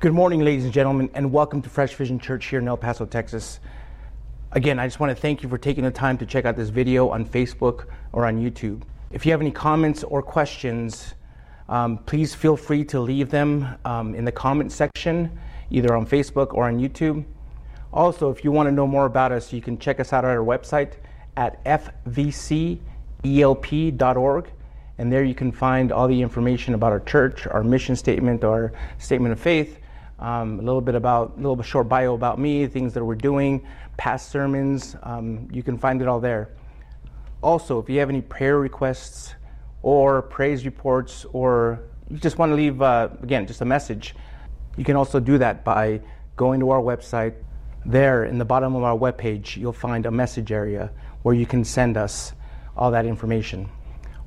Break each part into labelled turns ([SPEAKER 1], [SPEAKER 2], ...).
[SPEAKER 1] Good morning, ladies and gentlemen, and welcome to Fresh Vision Church here in El Paso, Texas. Again, I just want to thank you for taking the time to check out this video on Facebook or on YouTube. If you have any comments or questions, um, please feel free to leave them um, in the comment section, either on Facebook or on YouTube. Also, if you want to know more about us, you can check us out at our website at fvcelp.org, and there you can find all the information about our church, our mission statement, our statement of faith, um, a little bit about, a little bit short bio about me, things that we're doing, past sermons. Um, you can find it all there. Also, if you have any prayer requests or praise reports, or you just want to leave, uh, again, just a message, you can also do that by going to our website. There, in the bottom of our webpage, you'll find a message area where you can send us all that information.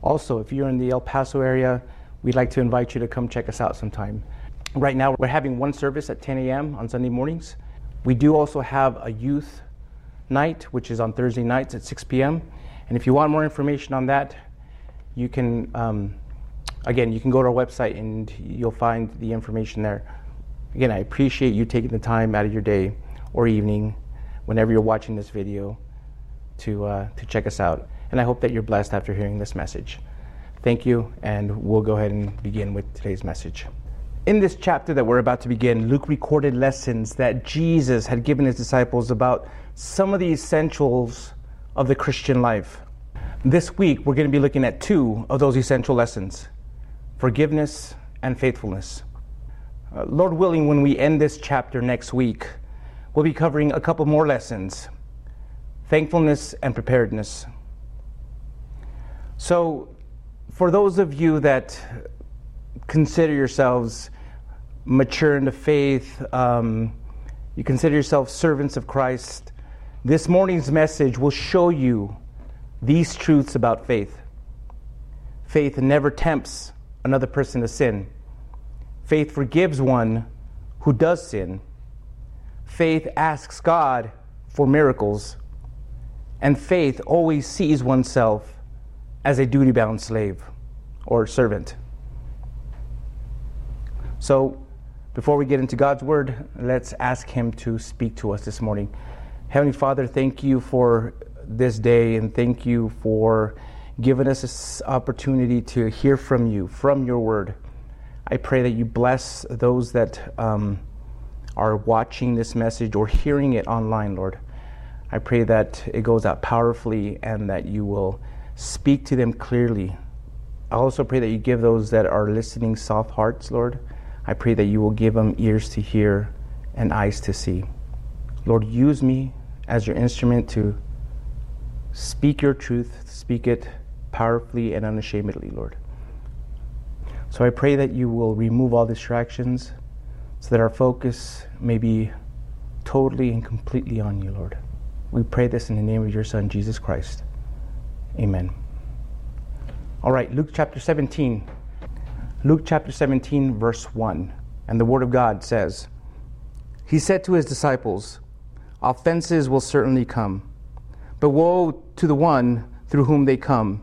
[SPEAKER 1] Also, if you're in the El Paso area, we'd like to invite you to come check us out sometime. Right now, we're having one service at 10 a.m. on Sunday mornings. We do also have a youth night, which is on Thursday nights at 6 p.m. And if you want more information on that, you can, um, again, you can go to our website and you'll find the information there. Again, I appreciate you taking the time out of your day or evening, whenever you're watching this video, to, uh, to check us out. And I hope that you're blessed after hearing this message. Thank you, and we'll go ahead and begin with today's message. In this chapter that we're about to begin, Luke recorded lessons that Jesus had given his disciples about some of the essentials of the Christian life. This week, we're going to be looking at two of those essential lessons forgiveness and faithfulness. Uh, Lord willing, when we end this chapter next week, we'll be covering a couple more lessons thankfulness and preparedness. So, for those of you that consider yourselves mature in the faith, um, you consider yourself servants of Christ, this morning's message will show you these truths about faith. Faith never tempts another person to sin. Faith forgives one who does sin. Faith asks God for miracles. And faith always sees oneself as a duty bound slave or servant. So, before we get into God's word, let's ask Him to speak to us this morning. Heavenly Father, thank you for this day and thank you for giving us this opportunity to hear from you, from your word. I pray that you bless those that um, are watching this message or hearing it online, Lord. I pray that it goes out powerfully and that you will speak to them clearly. I also pray that you give those that are listening soft hearts, Lord I pray that you will give them ears to hear and eyes to see. Lord, use me as your instrument to speak your truth, speak it powerfully and unashamedly, Lord. So I pray that you will remove all distractions so that our focus may be totally and completely on you, Lord. We pray this in the name of your Son, Jesus Christ. Amen. All right, Luke chapter 17. Luke chapter 17, verse 1. And the Word of God says, He said to His disciples, Offenses will certainly come, but woe to the one through whom they come.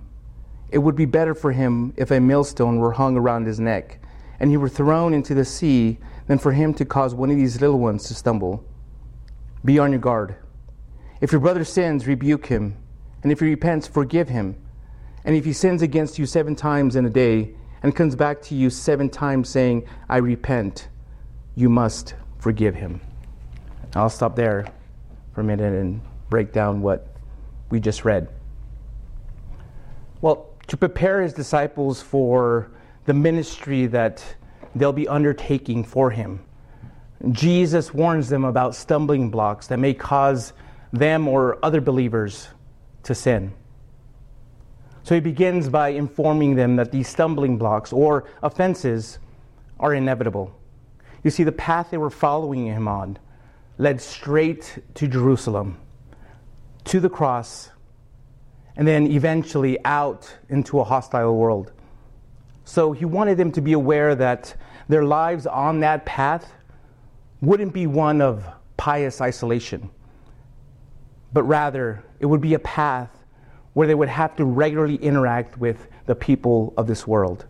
[SPEAKER 1] It would be better for him if a millstone were hung around his neck, and he were thrown into the sea, than for him to cause one of these little ones to stumble. Be on your guard. If your brother sins, rebuke him, and if he repents, forgive him. And if he sins against you seven times in a day, and comes back to you seven times saying, I repent, you must forgive him. I'll stop there for a minute and break down what we just read. Well, to prepare his disciples for the ministry that they'll be undertaking for him, Jesus warns them about stumbling blocks that may cause them or other believers to sin. So he begins by informing them that these stumbling blocks or offenses are inevitable. You see, the path they were following him on led straight to Jerusalem, to the cross, and then eventually out into a hostile world. So he wanted them to be aware that their lives on that path wouldn't be one of pious isolation, but rather it would be a path where they would have to regularly interact with the people of this world.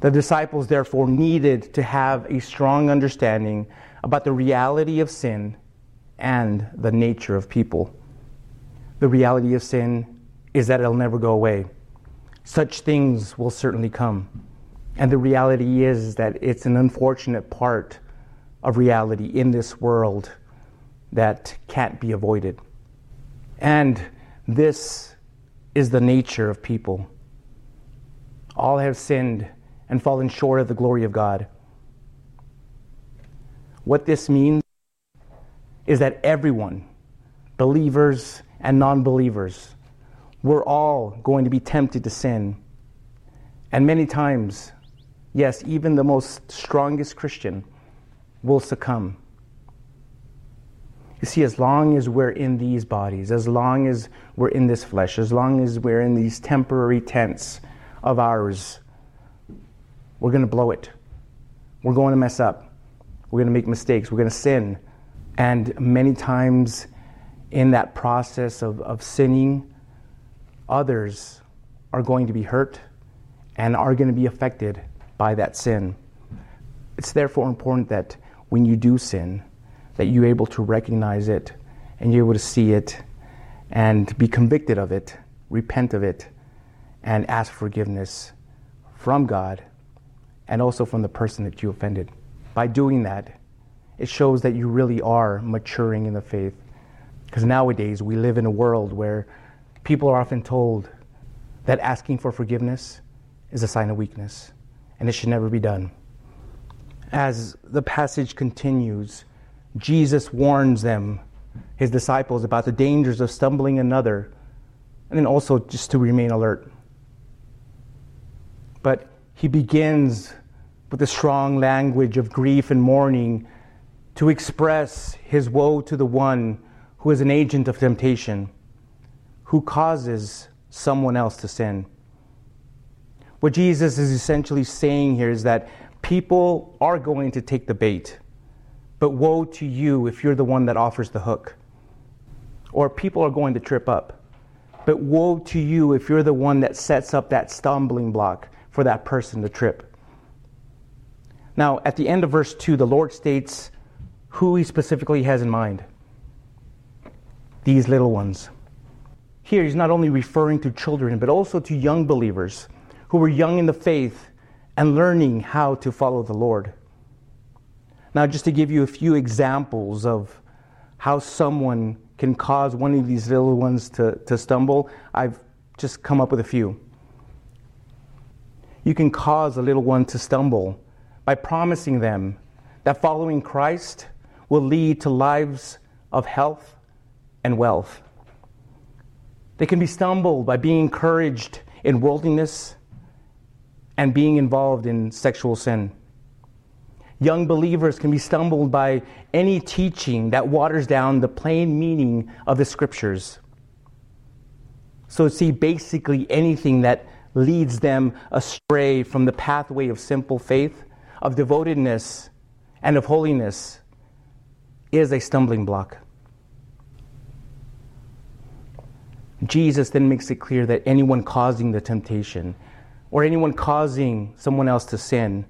[SPEAKER 1] The disciples, therefore, needed to have a strong understanding about the reality of sin and the nature of people. The reality of sin is that it'll never go away. Such things will certainly come. And the reality is that it's an unfortunate part of reality in this world that can't be avoided. And this is the nature of people. All have sinned and fallen short of the glory of God. What this means is that everyone, believers and non believers, we're all going to be tempted to sin. And many times, yes, even the most strongest Christian will succumb. You see, as long as we're in these bodies, as long as we're in this flesh, as long as we're in these temporary tents of ours, we're going to blow it. We're going to mess up. We're going to make mistakes. We're going to sin. And many times in that process of, of sinning, others are going to be hurt and are going to be affected by that sin. It's therefore important that when you do sin, that you're able to recognize it and you're able to see it and be convicted of it, repent of it, and ask forgiveness from God and also from the person that you offended. By doing that, it shows that you really are maturing in the faith. Because nowadays we live in a world where people are often told that asking for forgiveness is a sign of weakness and it should never be done. As the passage continues, Jesus warns them, his disciples, about the dangers of stumbling another, and then also just to remain alert. But he begins with a strong language of grief and mourning to express his woe to the one who is an agent of temptation, who causes someone else to sin. What Jesus is essentially saying here is that people are going to take the bait, but woe to you if you're the one that offers the hook. Or people are going to trip up, but woe to you if you're the one that sets up that stumbling block for that person to trip. Now, at the end of verse 2, the Lord states who he specifically has in mind these little ones. Here, he's not only referring to children, but also to young believers who were young in the faith and learning how to follow the Lord. Now, just to give you a few examples of how someone can cause one of these little ones to, to stumble, I've just come up with a few. You can cause a little one to stumble by promising them that following Christ will lead to lives of health and wealth. They can be stumbled by being encouraged in worldliness and being involved in sexual sin. Young believers can be stumbled by any teaching that waters down the plain meaning of the scriptures. So, see, basically anything that leads them astray from the pathway of simple faith, of devotedness, and of holiness is a stumbling block. Jesus then makes it clear that anyone causing the temptation or anyone causing someone else to sin,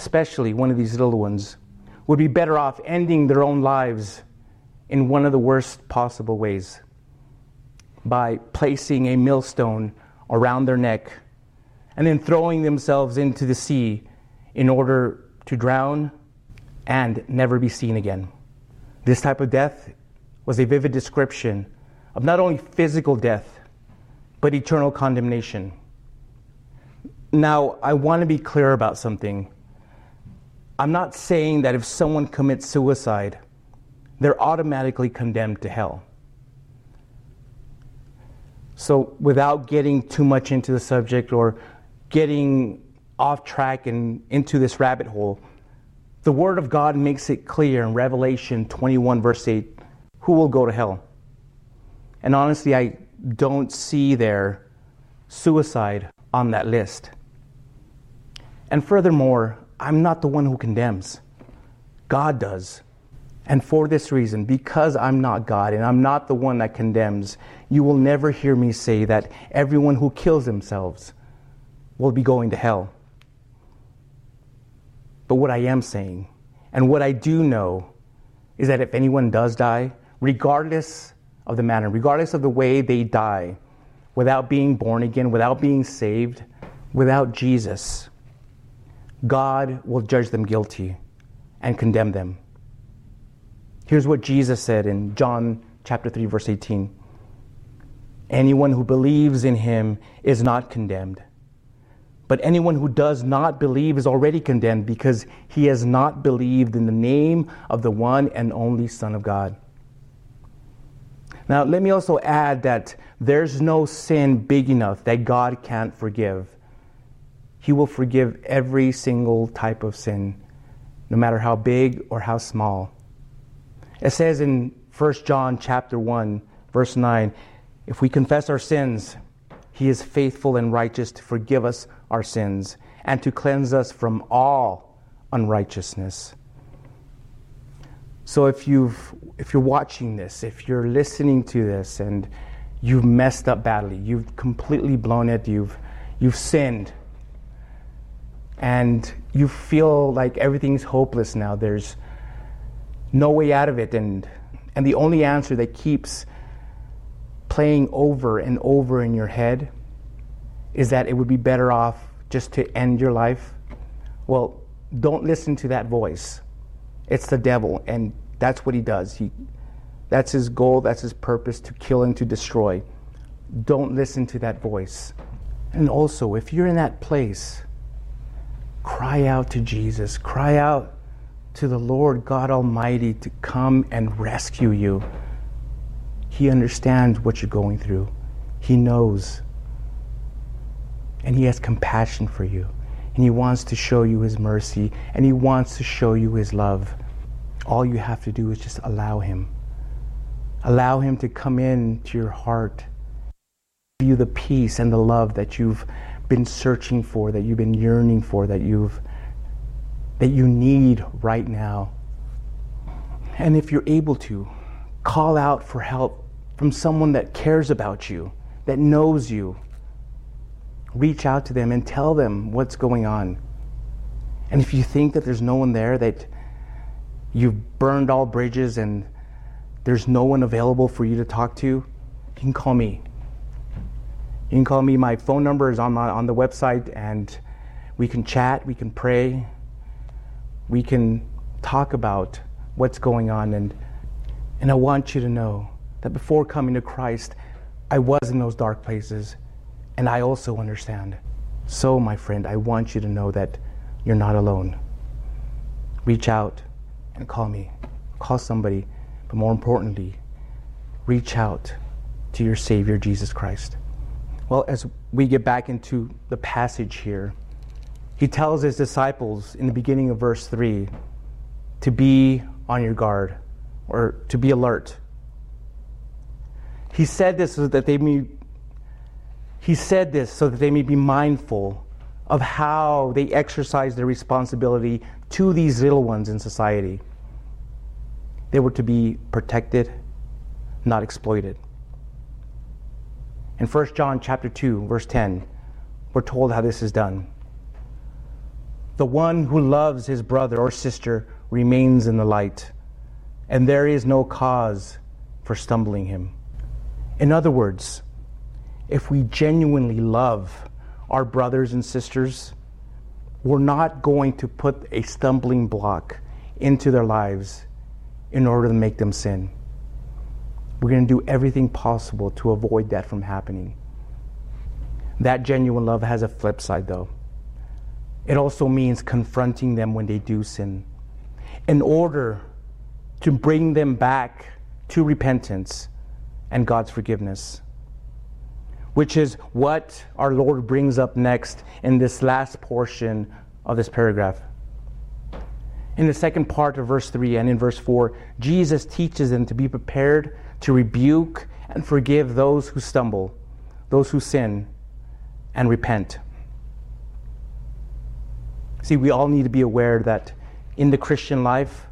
[SPEAKER 1] especially one of these little ones, would be better off ending their own lives in one of the worst possible ways by placing a millstone around their neck and then throwing themselves into the sea in order to drown and never be seen again. This type of death was a vivid description of not only physical death, but eternal condemnation. Now, I want to be clear about something. I'm not saying that if someone commits suicide, they're automatically condemned to hell. So, without getting too much into the subject or getting off track and into this rabbit hole, the Word of God makes it clear in Revelation 21, verse 8, who will go to hell. And honestly, I don't see there suicide on that list. And furthermore, I'm not the one who condemns, God does. And for this reason, because I'm not God and I'm not the one that condemns, you will never hear me say that everyone who kills themselves will be going to hell. But what I am saying, and what I do know, is that if anyone does die, regardless of the manner, regardless of the way they die, without being born again, without being saved, without Jesus, God will judge them guilty and condemn them. Here's what Jesus said in John chapter 3 verse 18. Anyone who believes in him is not condemned. But anyone who does not believe is already condemned because he has not believed in the name of the one and only Son of God. Now, let me also add that there's no sin big enough that God can't forgive. He will forgive every single type of sin, no matter how big or how small. It says in 1 John chapter 1, verse 9, if we confess our sins, he is faithful and righteous to forgive us our sins and to cleanse us from all unrighteousness. So if you've if you're watching this, if you're listening to this and you've messed up badly, you've completely blown it, you've you've sinned, and you feel like everything's hopeless now, there's no way out of it and and the only answer that keeps playing over and over in your head is that it would be better off just to end your life. Well, don't listen to that voice. It's the devil, and that's what he does. He, that's his goal, that's his purpose to kill and to destroy. Don't listen to that voice. And also, if you're in that place, cry out to Jesus, cry out to the Lord God Almighty to come and rescue you. He understands what you're going through, He knows. And He has compassion for you. And He wants to show you His mercy. And He wants to show you His love. All you have to do is just allow Him. Allow Him to come into your heart, give you the peace and the love that you've been searching for, that you've been yearning for, that you've that you need right now. And if you're able to, call out for help from someone that cares about you, that knows you, reach out to them and tell them what's going on. And if you think that there's no one there, that you've burned all bridges and there's no one available for you to talk to, you can call me. You can call me. My phone number is on, my, on the website, and we can chat, we can pray, we can talk about what's going on. And, and I want you to know that before coming to Christ, I was in those dark places. And I also understand. So, my friend, I want you to know that you're not alone. Reach out and call me. Call somebody. But more importantly, reach out to your Savior, Jesus Christ. Well, as we get back into the passage here, he tells his disciples in the beginning of verse 3 to be on your guard or to be alert. He said this so that they may he said this so that they may be mindful of how they exercise their responsibility to these little ones in society. They were to be protected, not exploited. In 1 John chapter 2, verse 10, we're told how this is done. The one who loves his brother or sister remains in the light, and there is no cause for stumbling him. In other words, if we genuinely love our brothers and sisters, we're not going to put a stumbling block into their lives in order to make them sin. We're going to do everything possible to avoid that from happening. That genuine love has a flip side, though. It also means confronting them when they do sin in order to bring them back to repentance and God's forgiveness which is what our Lord brings up next in this last portion of this paragraph. In the second part of verse 3 and in verse 4, Jesus teaches them to be prepared to rebuke and forgive those who stumble, those who sin, and repent. See, we all need to be aware that in the Christian life,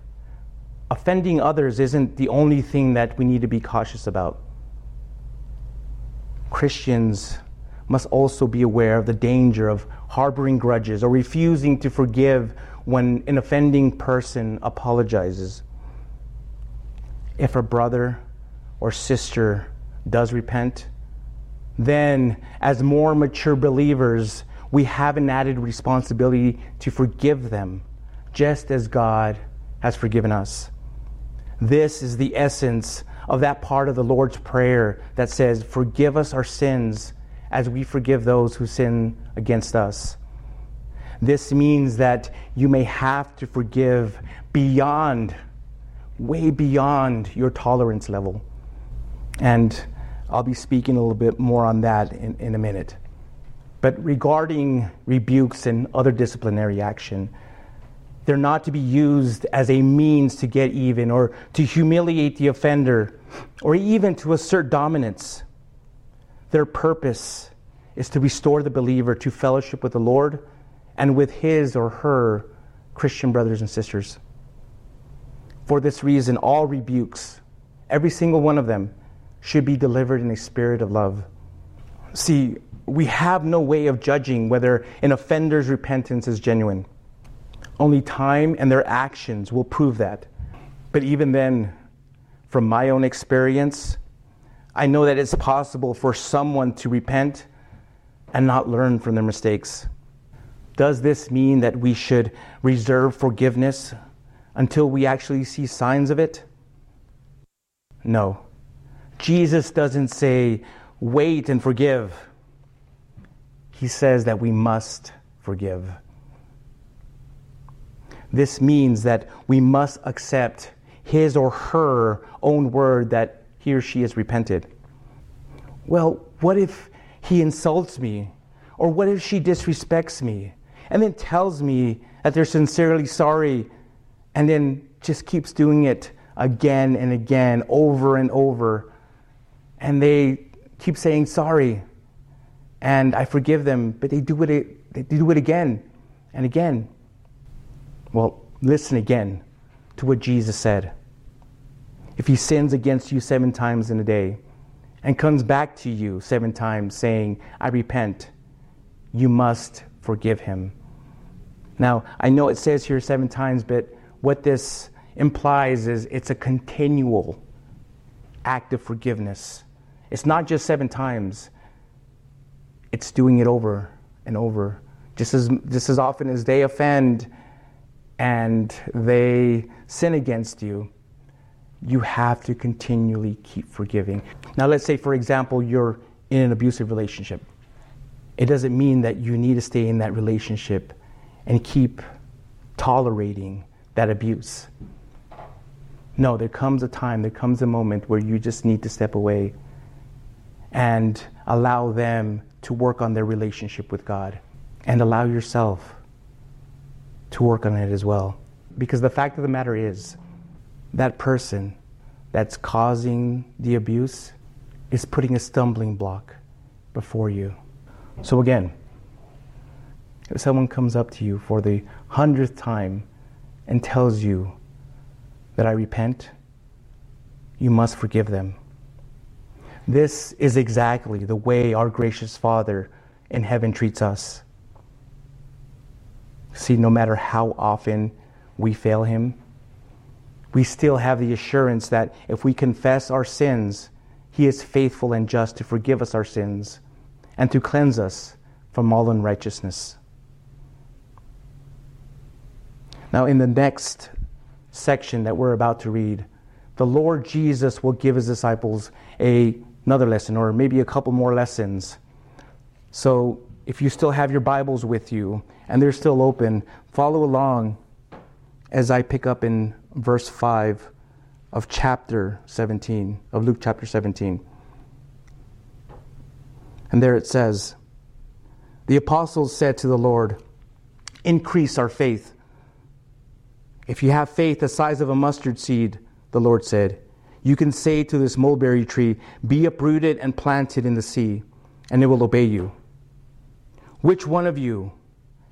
[SPEAKER 1] offending others isn't the only thing that we need to be cautious about. Christians must also be aware of the danger of harboring grudges or refusing to forgive when an offending person apologizes. If a brother or sister does repent, then as more mature believers, we have an added responsibility to forgive them, just as God has forgiven us. This is the essence of that part of the Lord's Prayer that says, Forgive us our sins as we forgive those who sin against us. This means that you may have to forgive beyond, way beyond your tolerance level. And I'll be speaking a little bit more on that in, in a minute. But regarding rebukes and other disciplinary action, they're not to be used as a means to get even or to humiliate the offender or even to assert dominance. Their purpose is to restore the believer to fellowship with the Lord and with his or her Christian brothers and sisters. For this reason, all rebukes, every single one of them, should be delivered in a spirit of love. See, we have no way of judging whether an offender's repentance is genuine. Only time and their actions will prove that. But even then, from my own experience, I know that it's possible for someone to repent and not learn from their mistakes. Does this mean that we should reserve forgiveness until we actually see signs of it? No. Jesus doesn't say, wait and forgive. He says that we must forgive. This means that we must accept his or her own word that he or she has repented. Well, what if he insults me? Or what if she disrespects me and then tells me that they're sincerely sorry and then just keeps doing it again and again, over and over? And they keep saying sorry and I forgive them, but they do it, they do it again and again. Well, listen again to what Jesus said. If he sins against you seven times in a day and comes back to you seven times saying, I repent, you must forgive him. Now, I know it says here seven times, but what this implies is it's a continual act of forgiveness. It's not just seven times, it's doing it over and over. Just as, just as often as they offend and they sin against you, you have to continually keep forgiving. Now, let's say, for example, you're in an abusive relationship. It doesn't mean that you need to stay in that relationship and keep tolerating that abuse. No, there comes a time, there comes a moment where you just need to step away and allow them to work on their relationship with God and allow yourself to work on it as well. Because the fact of the matter is, that person that's causing the abuse is putting a stumbling block before you. So, again, if someone comes up to you for the hundredth time and tells you that I repent, you must forgive them. This is exactly the way our gracious Father in heaven treats us. See, no matter how often we fail Him, we still have the assurance that if we confess our sins, He is faithful and just to forgive us our sins and to cleanse us from all unrighteousness. Now, in the next section that we're about to read, the Lord Jesus will give His disciples a, another lesson or maybe a couple more lessons. So, if you still have your Bibles with you and they're still open, follow along as I pick up in verse 5 of chapter 17, of Luke chapter 17. And there it says, The apostles said to the Lord, Increase our faith. If you have faith the size of a mustard seed, the Lord said, you can say to this mulberry tree, Be uprooted and planted in the sea, and it will obey you. Which one of you,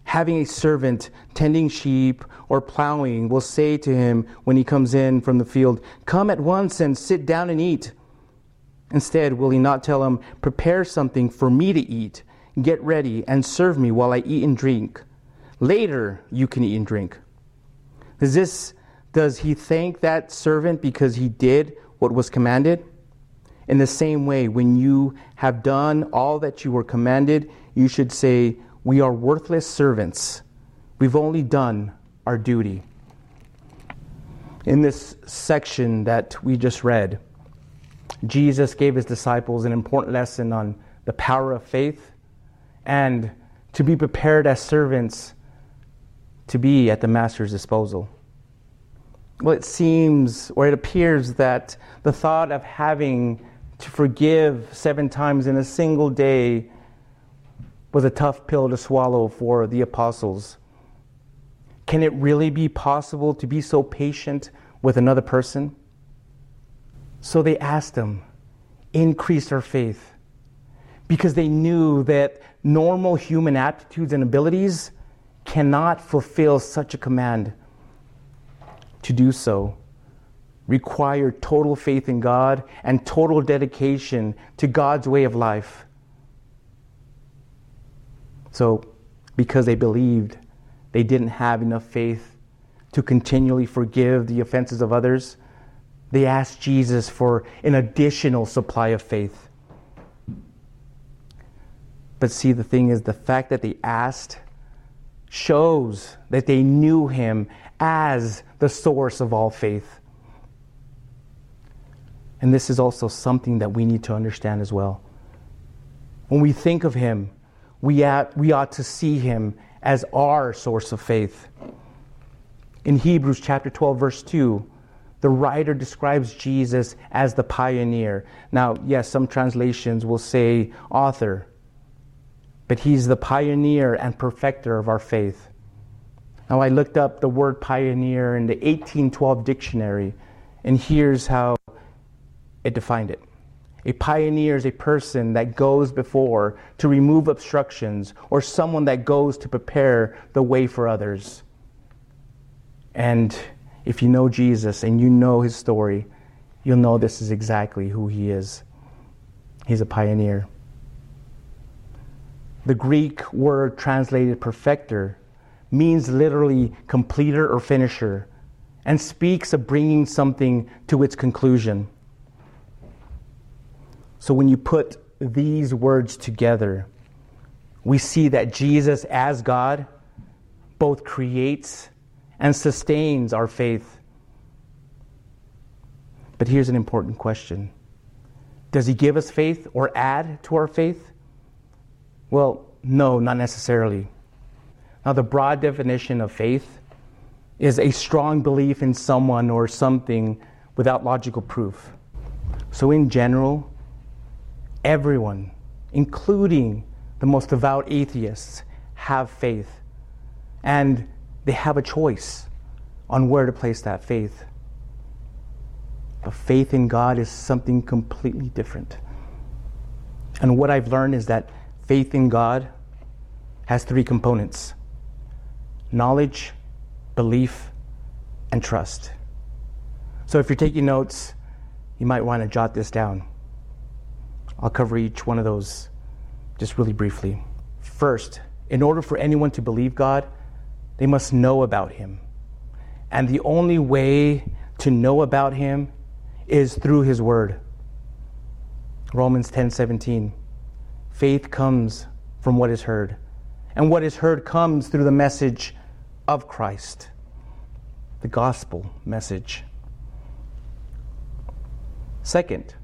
[SPEAKER 1] having a servant tending sheep or plowing, will say to him when he comes in from the field, Come at once and sit down and eat? Instead, will he not tell him, Prepare something for me to eat, get ready, and serve me while I eat and drink? Later you can eat and drink. Is this does he thank that servant because he did what was commanded? In the same way, when you have done all that you were commanded, you should say, We are worthless servants. We've only done our duty. In this section that we just read, Jesus gave his disciples an important lesson on the power of faith and to be prepared as servants to be at the master's disposal. Well, it seems or it appears that the thought of having to forgive seven times in a single day was a tough pill to swallow for the apostles. Can it really be possible to be so patient with another person? So they asked him, increase our faith, because they knew that normal human aptitudes and abilities cannot fulfill such a command. To do so require total faith in God and total dedication to God's way of life. So, because they believed they didn't have enough faith to continually forgive the offenses of others, they asked Jesus for an additional supply of faith. But see, the thing is, the fact that they asked shows that they knew him as the source of all faith. And this is also something that we need to understand as well. When we think of him, we, at, we ought to see him as our source of faith. In Hebrews chapter 12, verse 2, the writer describes Jesus as the pioneer. Now, yes, some translations will say author, but he's the pioneer and perfecter of our faith. Now, I looked up the word pioneer in the 1812 dictionary, and here's how it defined it. A pioneer is a person that goes before to remove obstructions or someone that goes to prepare the way for others. And if you know Jesus and you know his story, you'll know this is exactly who he is. He's a pioneer. The Greek word translated perfecter means literally completer or finisher and speaks of bringing something to its conclusion. So when you put these words together, we see that Jesus, as God, both creates and sustains our faith. But here's an important question Does He give us faith or add to our faith? Well, no, not necessarily. Now, the broad definition of faith is a strong belief in someone or something without logical proof. So, in general, everyone, including the most devout atheists, have faith. And they have a choice on where to place that faith. But faith in God is something completely different. And what I've learned is that faith in God has three components knowledge, belief, and trust. So if you're taking notes, you might want to jot this down. I'll cover each one of those just really briefly. First, in order for anyone to believe God, they must know about Him. And the only way to know about Him is through His Word. Romans 10 17. Faith comes from what is heard, and what is heard comes through the message of Christ, the gospel message. Second,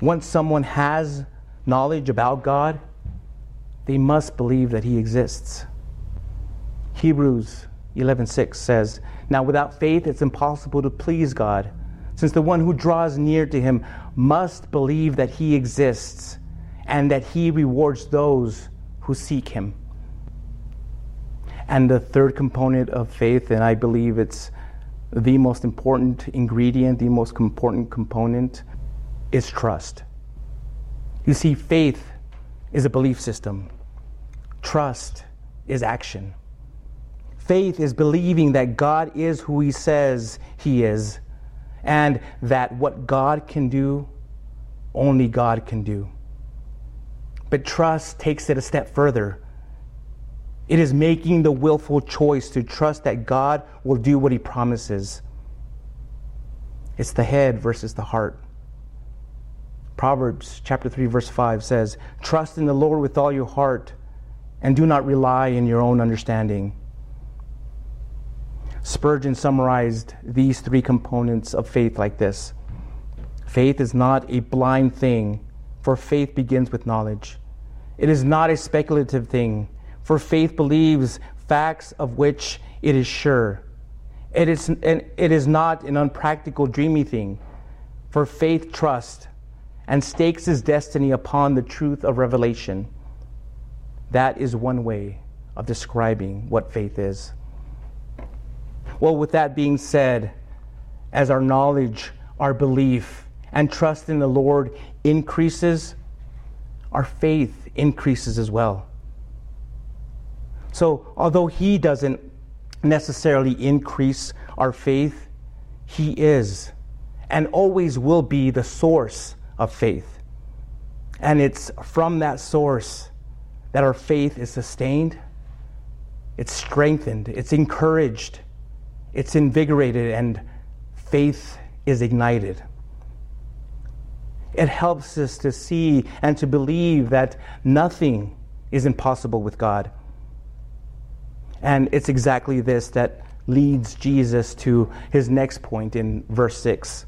[SPEAKER 1] once someone has knowledge about God, they must believe that He exists. Hebrews 11:6 says, "Now without faith it's impossible to please God, since the one who draws near to him must believe that he exists and that he rewards those who seek him." And the third component of faith, and I believe it's the most important ingredient, the most important component, is trust. You see, faith is a belief system, trust is action. Faith is believing that God is who He says He is, and that what God can do, only God can do. But trust takes it a step further It is making the willful choice to trust that God will do what he promises. It's the head versus the heart. Proverbs chapter 3 verse 5 says, "Trust in the Lord with all your heart and do not rely in your own understanding." Spurgeon summarized these three components of faith like this Faith is not a blind thing, for faith begins with knowledge. It is not a speculative thing, for faith believes facts of which it is sure. It is, and it is not an unpractical, dreamy thing, for faith trusts and stakes his destiny upon the truth of revelation. That is one way of describing what faith is. Well, with that being said, as our knowledge, our belief, and trust in the Lord increases, our faith increases as well. So, although He doesn't necessarily increase our faith, He is and always will be the source of faith. And it's from that source that our faith is sustained, it's strengthened, it's encouraged, it's invigorated, and faith is ignited. It helps us to see and to believe that nothing is impossible with God. And it's exactly this that leads Jesus to his next point in verse 6.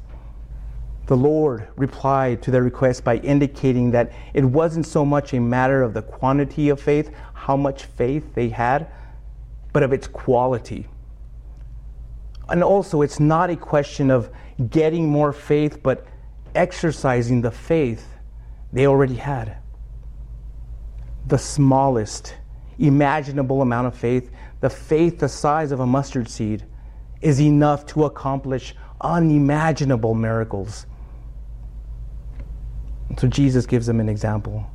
[SPEAKER 1] The Lord replied to their request by indicating that it wasn't so much a matter of the quantity of faith, how much faith they had, but of its quality. And also, it's not a question of getting more faith, but exercising the faith they already had. The smallest imaginable amount of faith, the faith the size of a mustard seed, is enough to accomplish unimaginable miracles. So Jesus gives them an example.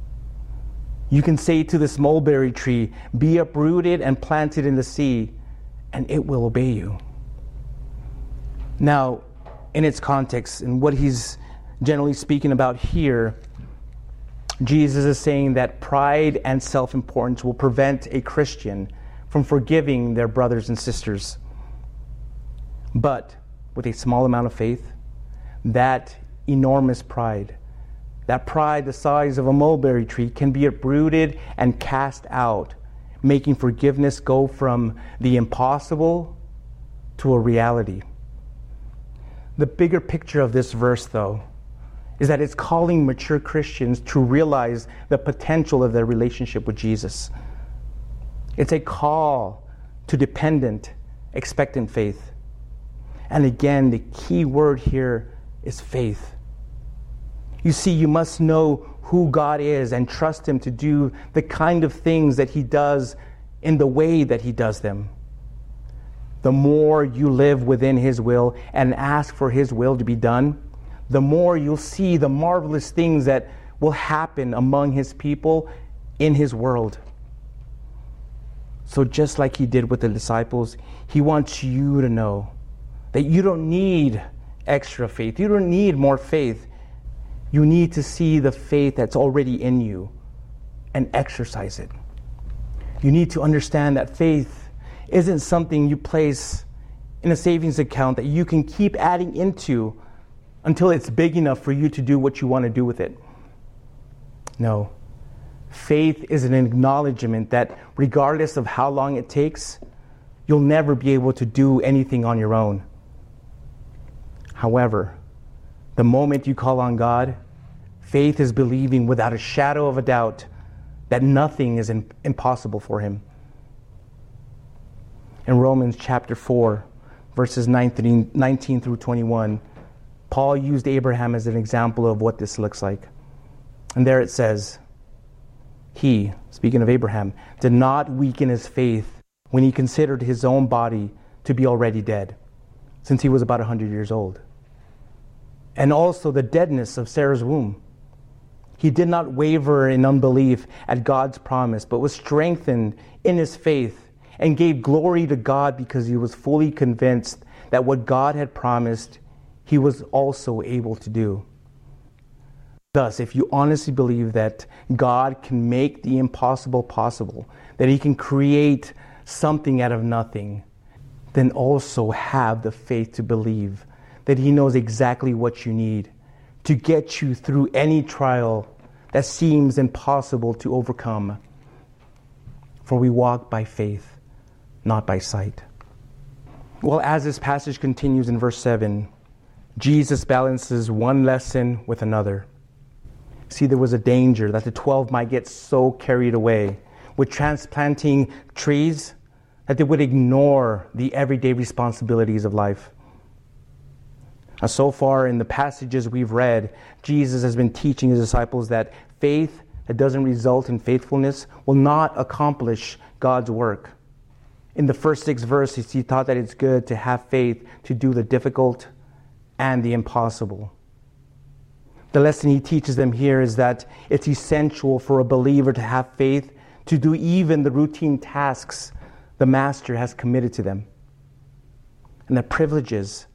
[SPEAKER 1] You can say to this mulberry tree, Be uprooted and planted in the sea, and it will obey you. Now, in its context, and what he's generally speaking about here, Jesus is saying that pride and self importance will prevent a Christian from forgiving their brothers and sisters. But with a small amount of faith, that enormous pride, that pride the size of a mulberry tree, can be uprooted and cast out, making forgiveness go from the impossible to a reality. The bigger picture of this verse, though, is that it's calling mature Christians to realize the potential of their relationship with Jesus. It's a call to dependent, expectant faith. And again, the key word here is faith. You see, you must know who God is and trust Him to do the kind of things that He does in the way that He does them. The more you live within His will and ask for His will to be done, the more you'll see the marvelous things that will happen among his people in his world. So, just like he did with the disciples, he wants you to know that you don't need extra faith. You don't need more faith. You need to see the faith that's already in you and exercise it. You need to understand that faith isn't something you place in a savings account that you can keep adding into until it's big enough for you to do what you want to do with it. No. Faith is an acknowledgement that regardless of how long it takes, you'll never be able to do anything on your own. However, the moment you call on God, faith is believing without a shadow of a doubt that nothing is impossible for Him. In Romans chapter 4, verses 19, 19 through 21, Paul used Abraham as an example of what this looks like. And there it says, He, speaking of Abraham, did not weaken his faith when he considered his own body to be already dead, since he was about 100 years old. And also the deadness of Sarah's womb. He did not waver in unbelief at God's promise, but was strengthened in his faith and gave glory to God because he was fully convinced that what God had promised he was also able to do. Thus, if you honestly believe that God can make the impossible possible, that He can create something out of nothing, then also have the faith to believe that He knows exactly what you need to get you through any trial that seems impossible to overcome. For we walk by faith, not by sight. Well, as this passage continues in verse 7, Jesus balances one lesson with another. See, there was a danger that the 12 might get so carried away with transplanting trees that they would ignore the everyday responsibilities of life. Now, so far in the passages we've read, Jesus has been teaching his disciples that faith that doesn't result in faithfulness will not accomplish God's work. In the first six verses, he taught that it's good to have faith to do the difficult and the impossible. The lesson he teaches them here is that it's essential for a believer to have faith to do even the routine tasks the Master has committed to them. And that privileges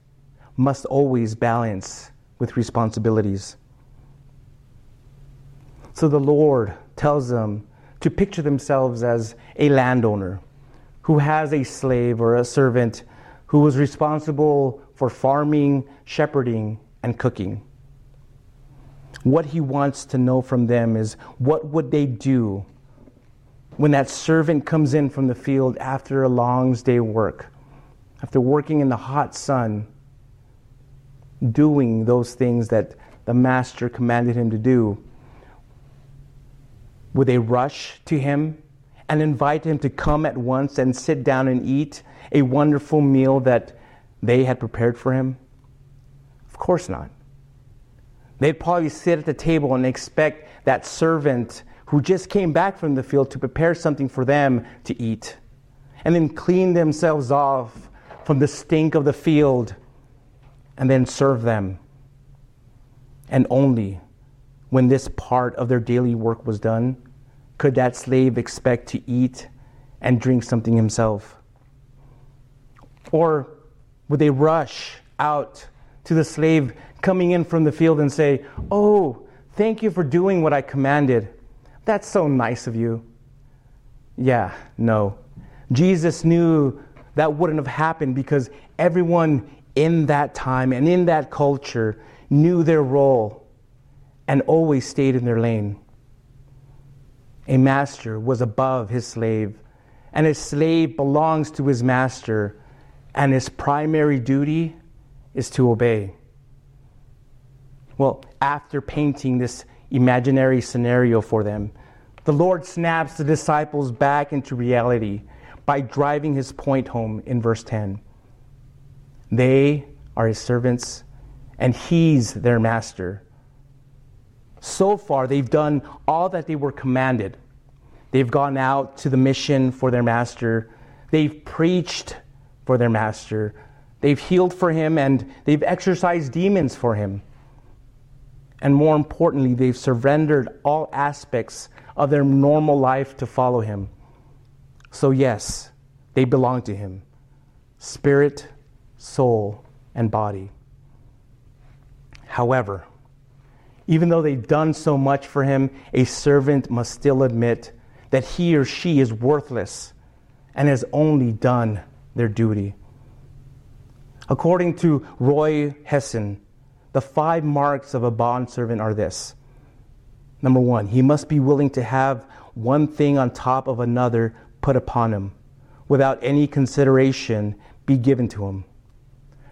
[SPEAKER 1] must always balance with responsibilities. So the Lord tells them to picture themselves as a landowner who has a slave or a servant who was responsible for farming, shepherding, and cooking. What he wants to know from them is what would they do when that servant comes in from the field after a long day's work, after working in the hot sun, doing those things that the master commanded him to do? Would they rush to him and invite him to come at once and sit down and eat a wonderful meal that they had prepared for him? Of course not. They'd probably sit at the table and expect that servant who just came back from the field to prepare something for them to eat and then clean themselves off from the stink of the field and then serve them. And only when this part of their daily work was done could that slave expect to eat and drink something himself. Or would they rush out to the slave coming in from the field and say, Oh, thank you for doing what I commanded. That's so nice of you. Yeah, no. Jesus knew that wouldn't have happened because everyone in that time and in that culture knew their role and always stayed in their lane. A master was above his slave, and a slave belongs to his master, and his primary duty is to obey. Well, after painting this imaginary scenario for them, the Lord snaps the disciples back into reality by driving his point home in verse 10. They are his servants, and he's their master. So far, they've done all that they were commanded. They've gone out to the mission for their master, they've preached for their master, they've healed for him, and they've exorcised demons for him. And more importantly, they've surrendered all aspects of their normal life to follow him. So, yes, they belong to him spirit, soul, and body. However, even though they've done so much for him, a servant must still admit that he or she is worthless and has only done their duty. According to Roy Hession, the five marks of a bondservant are this. Number one, he must be willing to have one thing on top of another put upon him without any consideration be given to him.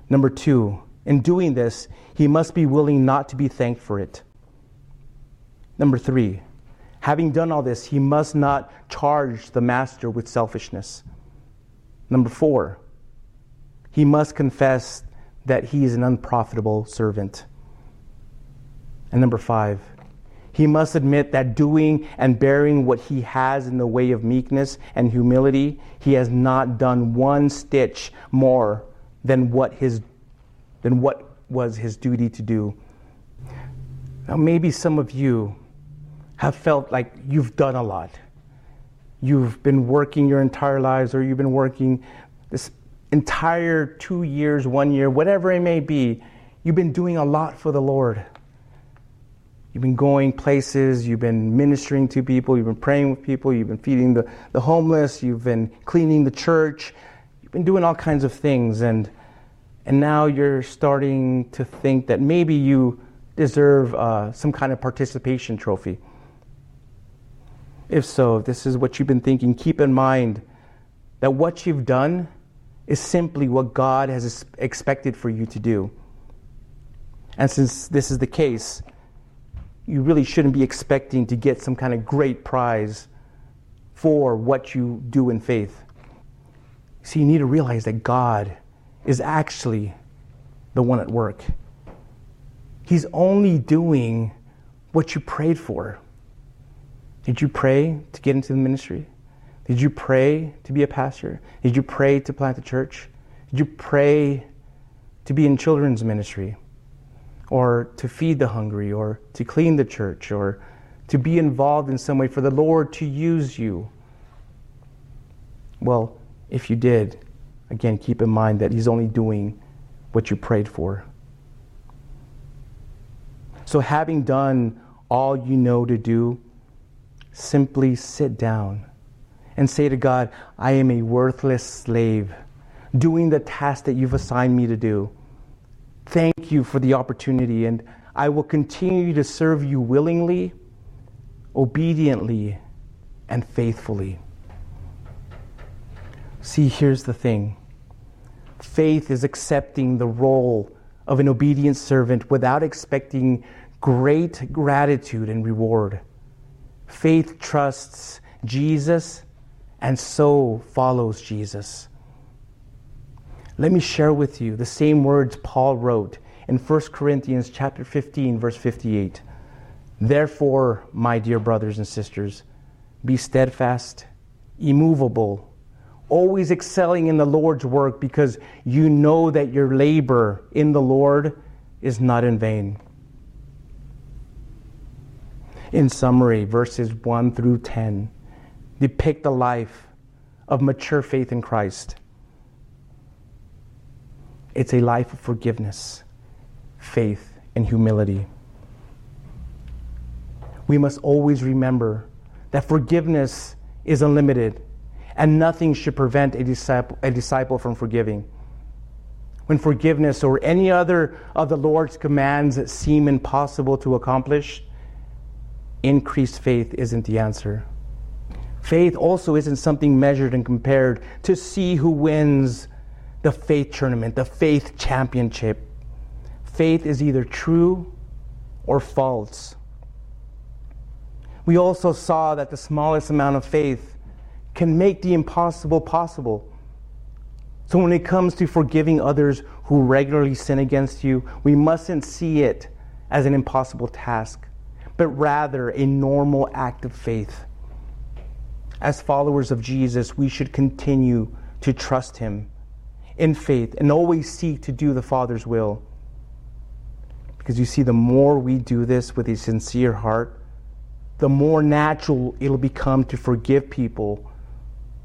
[SPEAKER 1] Number two, in doing this, he must be willing not to be thanked for it. Number three, having done all this, he must not charge the master with selfishness. Number four, he must confess that he is an unprofitable servant. And number five, he must admit that doing and bearing what he has in the way of meekness and humility, he has not done one stitch more than what, his, than what was his duty to do. Now, maybe some of you have felt like you've done a lot. You've been working your entire lives, or you've been working this entire two years, one year, whatever it may be. You've been doing a lot for the Lord. You've been going places, you've been ministering to people, you've been praying with people, you've been feeding the, the homeless, you've been cleaning the church, you've been doing all kinds of things, and, and now you're starting to think that maybe you deserve uh, some kind of participation trophy. If so, if this is what you've been thinking, keep in mind that what you've done is simply what God has expected for you to do. And since this is the case, you really shouldn't be expecting to get some kind of great prize for what you do in faith. See, you need to realize that God is actually the one at work. He's only doing what you prayed for. Did you pray to get into the ministry? Did you pray to be a pastor? Did you pray to plant a church? Did you pray to be in children's ministry? or to feed the hungry, or to clean the church, or to be involved in some way for the Lord to use you? Well, if you did, again, keep in mind that He's only doing what you prayed for. So, having done all you know to do, simply sit down and say to God, I am a worthless slave, doing the task that you've assigned me to do. Thank you for the opportunity, and I will continue to serve you willingly, obediently, and faithfully. See, here's the thing faith is accepting the role of an obedient servant without expecting great gratitude and reward. Faith trusts Jesus and so follows Jesus. Let me share with you the same words Paul wrote in 1 Corinthians chapter 15 verse 58. Therefore, my dear brothers and sisters, be steadfast, immovable, always excelling in the Lord's work because you know that your labor in the Lord is not in vain. In summary, verses 1 through 10 depict the life of mature faith in Christ. It's a life of forgiveness, faith, and humility. We must always remember that forgiveness is unlimited and nothing should prevent a disciple, a disciple from forgiving. When forgiveness or any other of the Lord's commands seem impossible to accomplish, increased faith isn't the answer. Faith also isn't something measured and compared to see who wins the faith tournament, the faith championship. Faith is either true or false. We also saw that the smallest amount of faith can make the impossible possible. So, when it comes to forgiving others who regularly sin against you, we mustn't see it as an impossible task, but rather a normal act of faith. As followers of Jesus, we should continue to trust Him in faith and always seek to do the Father's will. Because you see, the more we do this with a sincere heart, the more natural it'll become to forgive people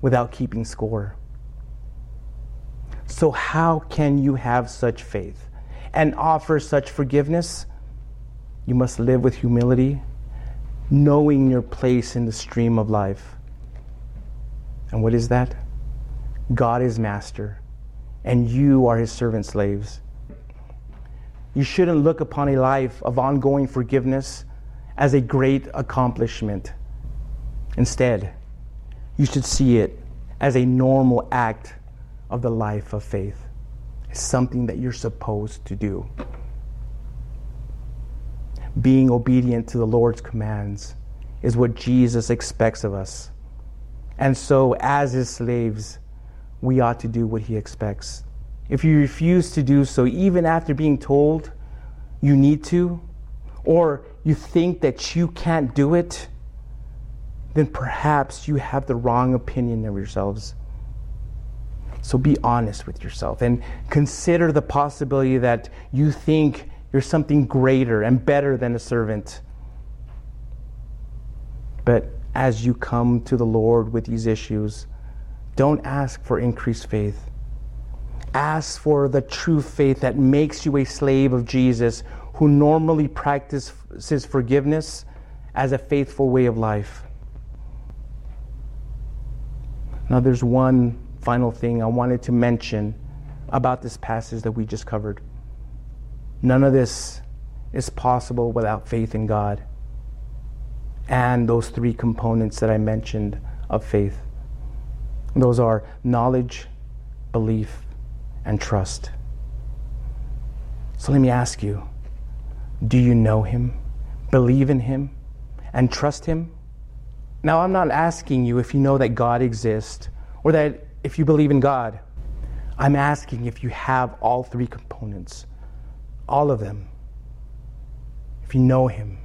[SPEAKER 1] without keeping score. So, how can you have such faith and offer such forgiveness? You must live with humility, knowing your place in the stream of life. And what is that? God is master and you are his servant slaves. You shouldn't look upon a life of ongoing forgiveness as a great accomplishment. Instead, you should see it as a normal act of the life of faith. It's something that you're supposed to do. Being obedient to the Lord's commands is what Jesus expects of us. And so, as his slaves, we ought to do what he expects. If you refuse to do so, even after being told you need to, or you think that you can't do it, then perhaps you have the wrong opinion of yourselves. So be honest with yourself and consider the possibility that you think you're something greater and better than a servant. But as you come to the Lord with these issues, don't ask for increased faith. Ask for the true faith that makes you a slave of Jesus who normally practices forgiveness as a faithful way of life. Now, there's one final thing I wanted to mention about this passage that we just covered. None of this is possible without faith in God and those three components that I mentioned of faith. Those are knowledge, belief, and trust. So let me ask you do you know Him, believe in Him, and trust Him? Now, I'm not asking you if you know that God exists or that if you believe in God. I'm asking if you have all three components, all of them. If you know Him,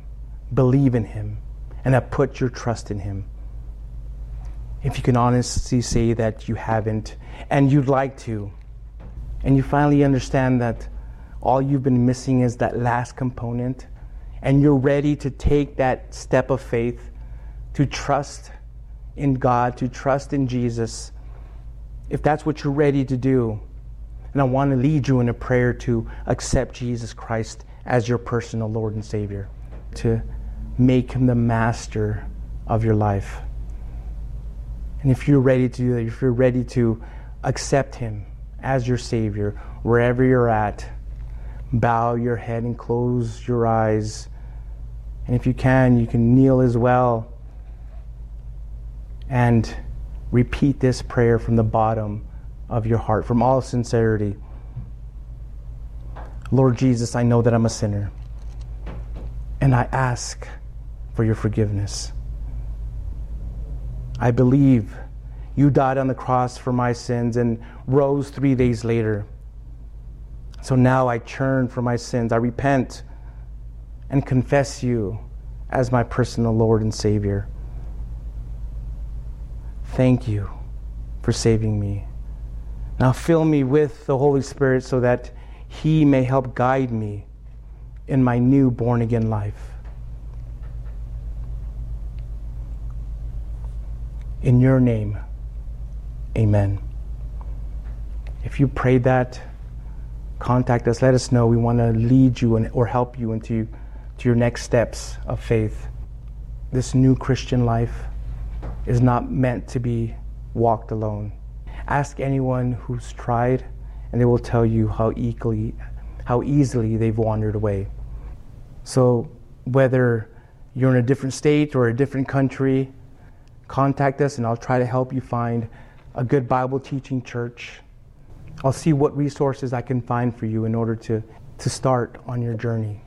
[SPEAKER 1] believe in Him, and have put your trust in Him. If you can honestly say that you haven't and you'd like to, and you finally understand that all you've been missing is that last component, and you're ready to take that step of faith to trust in God, to trust in Jesus, if that's what you're ready to do, and I want to lead you in a prayer to accept Jesus Christ as your personal Lord and Savior, to make Him the master of your life. And if you're ready to do that, if you're ready to accept Him as your Savior, wherever you're at, bow your head and close your eyes. And if you can, you can kneel as well and repeat this prayer from the bottom of your heart, from all sincerity. Lord Jesus, I know that I'm a sinner, and I ask for your forgiveness. I believe you died on the cross for my sins and rose three days later. So now I turn from my sins. I repent and confess you as my personal Lord and Savior. Thank you for saving me. Now fill me with the Holy Spirit so that He may help guide me in my new born again life. In your name, amen. If you prayed that, contact us. Let us know. We want to lead you and, or help you into to your next steps of faith. This new Christian life is not meant to be walked alone. Ask anyone who's tried, and they will tell you how equally, how easily they've wandered away. So, whether you're in a different state or a different country, contact us, and I'll try to help you find a good Bible teaching church. I'll see what resources I can find for you in order to, to start on your journey.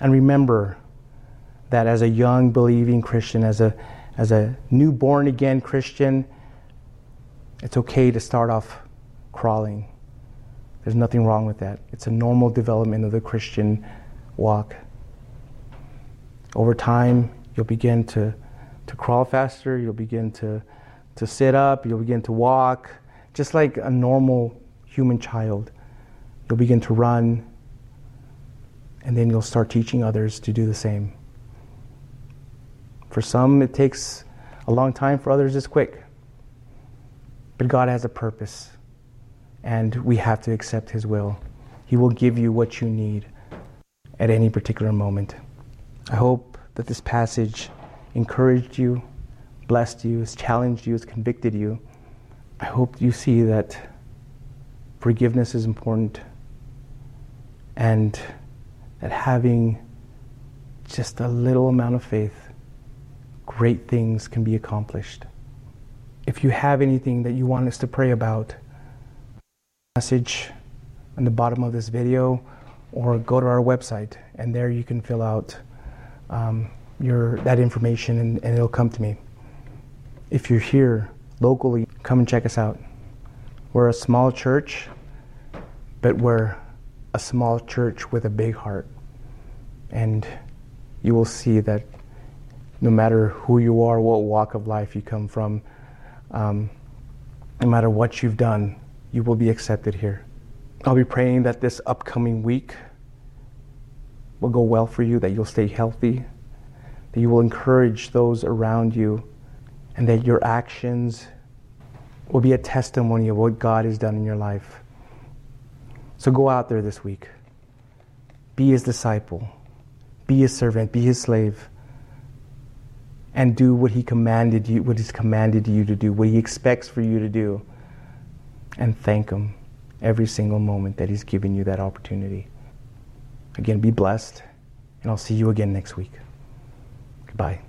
[SPEAKER 1] And remember that as a young believing Christian, as a as a new born again Christian, it's okay to start off crawling. There's nothing wrong with that. It's a normal development of the Christian walk. Over time, you'll begin to, to crawl faster, you'll begin to, to sit up, you'll begin to walk, just like a normal human child. You'll begin to run, and then you'll start teaching others to do the same. For some, it takes a long time, for others, it's quick. But God has a purpose, and we have to accept His will. He will give you what you need at any particular moment. I hope that this passage encouraged you, blessed you, has challenged you, has convicted you. I hope you see that forgiveness is important and that having just a little amount of faith great things can be accomplished. If you have anything that you want us to pray about, message on the bottom of this video or go to our website and there you can fill out um, your, that information and, and it'll come to me. If you're here locally, come and check us out. We're a small church, but we're a small church with a big heart. And you will see that no matter who you are, what walk of life you come from, um, no matter what you've done, you will be accepted here. I'll be praying that this upcoming week will go well for you, that you'll stay healthy, that you will encourage those around you, and that your actions will be a testimony of what God has done in your life. So go out there this week. be his disciple, be his servant, be his slave, and do what he commanded you, what he's commanded you to do, what he expects for you to do, and thank him every single moment that he's given you that opportunity. Again, be blessed, and I'll see you again next week. Goodbye.